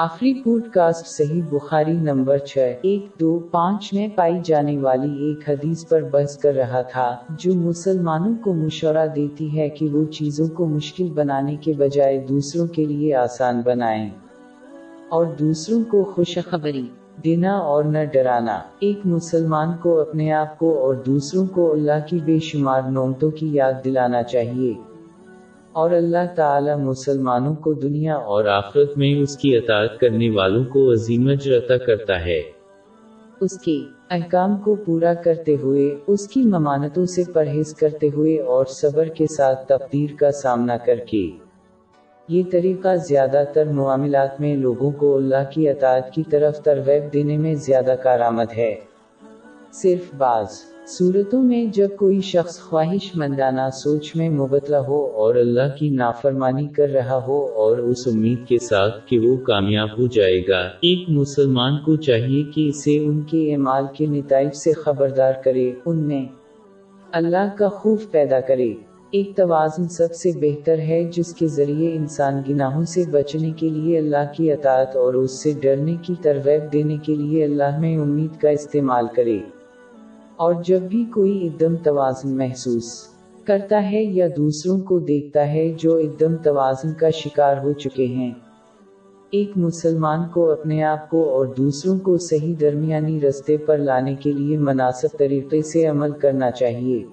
آخری pod cost صحیح بخاری number چھ، ایک دو پانچ میں پائی جانے والی ایک حدیث پر بحث کر رہا تھا، جو مسلمانوں کو مشورہ دیتی ہے کہ وہ چیزوں کو مشکل بنانے کے بجائے دوسروں کے لیے آسان بنائیں۔ اور دوسروں کو خوشخبری دینا اور نہ ڈرانا۔ ایک مسلمان کو اپنے آپ کو اور دوسروں کو اللہ کی بے شمار نعمتوں کی یاد دلانا چاہیے۔ اور اللہ تعالی مسلمانوں کو دنیا اور آخرت میں اس کی اطاعت کرنے والوں کو عظیم اجر عطا کرتا ہے۔ اس کے احکام کو پورا کرتے ہوئے، اس کی ممانتوں سے پرہیز کرتے ہوئے اور صبر کے ساتھ تقدیر کا سامنا کر کے۔ یہ طریقہ زیادہ تر معاملات میں لوگوں کو اللہ کی اطاعت کی طرف ترغیب دینے میں زیادہ کارآمد ہے۔ صرف بعض۔ صورتوں میں جب کوئی شخص خواہش مندانہ سوچ میں مبتلا ہو اور اللہ کی نافرمانی کر رہا ہو اور اس امید کے ساتھ کہ وہ کامیاب ہو جائے گا، ایک مسلمان کو چاہیے کہ اسے ان کے اعمال کے نتائج سے خبردار کرے، ان میں اللہ کا خوف پیدا کرے۔ ایک توازن سب سے بہتر ہے جس کے ذریعے انسان گناہوں سے بچنے کے لیے اللہ کی اطاعت اور اس سے ڈرنے کی ترغیب دینے کے لیے اللہ میں امید کا استعمال کرے۔ اور جب بھی کوئی ایک توازن محسوس کرتا ہے یا دوسروں کو دیکھتا ہے جو ایک دم توازن کا شکار ہو چکے ہیں۔ ایک مسلمان کو اپنے آپ کو اور دوسروں کو صحیح درمیانی رستے پر لانے کے لیے مناسب طریقے سے عمل کرنا چاہیے۔